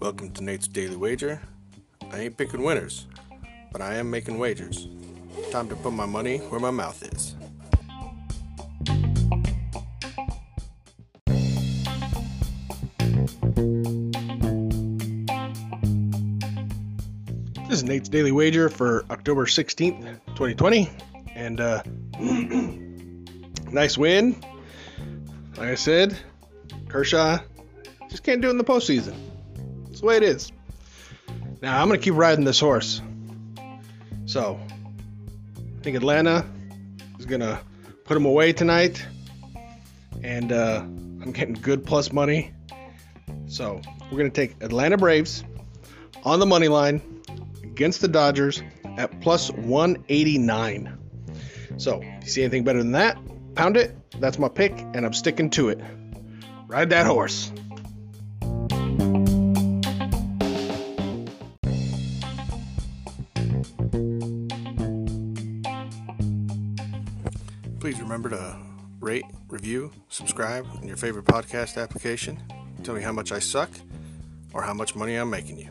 Welcome to Nate's Daily Wager. I ain't picking winners, but I am making wagers. Time to put my money where my mouth is. This is Nate's Daily Wager for October 16th, 2020. And, uh, nice win. Like I said, Kershaw just can't do it in the postseason. That's the way it is. Now, I'm to keep riding this horse. So, I think Atlanta is to put him away tonight. And uh, I'm getting good plus money. So, we're to take Atlanta Braves on the money line against the Dodgers at plus 189. So, if you see anything better than that, pound it. That's my pick, and I'm sticking to it. Ride that horse. Please remember to rate, review, subscribe in your favorite podcast application. Tell me how much I suck or how much money I'm making you.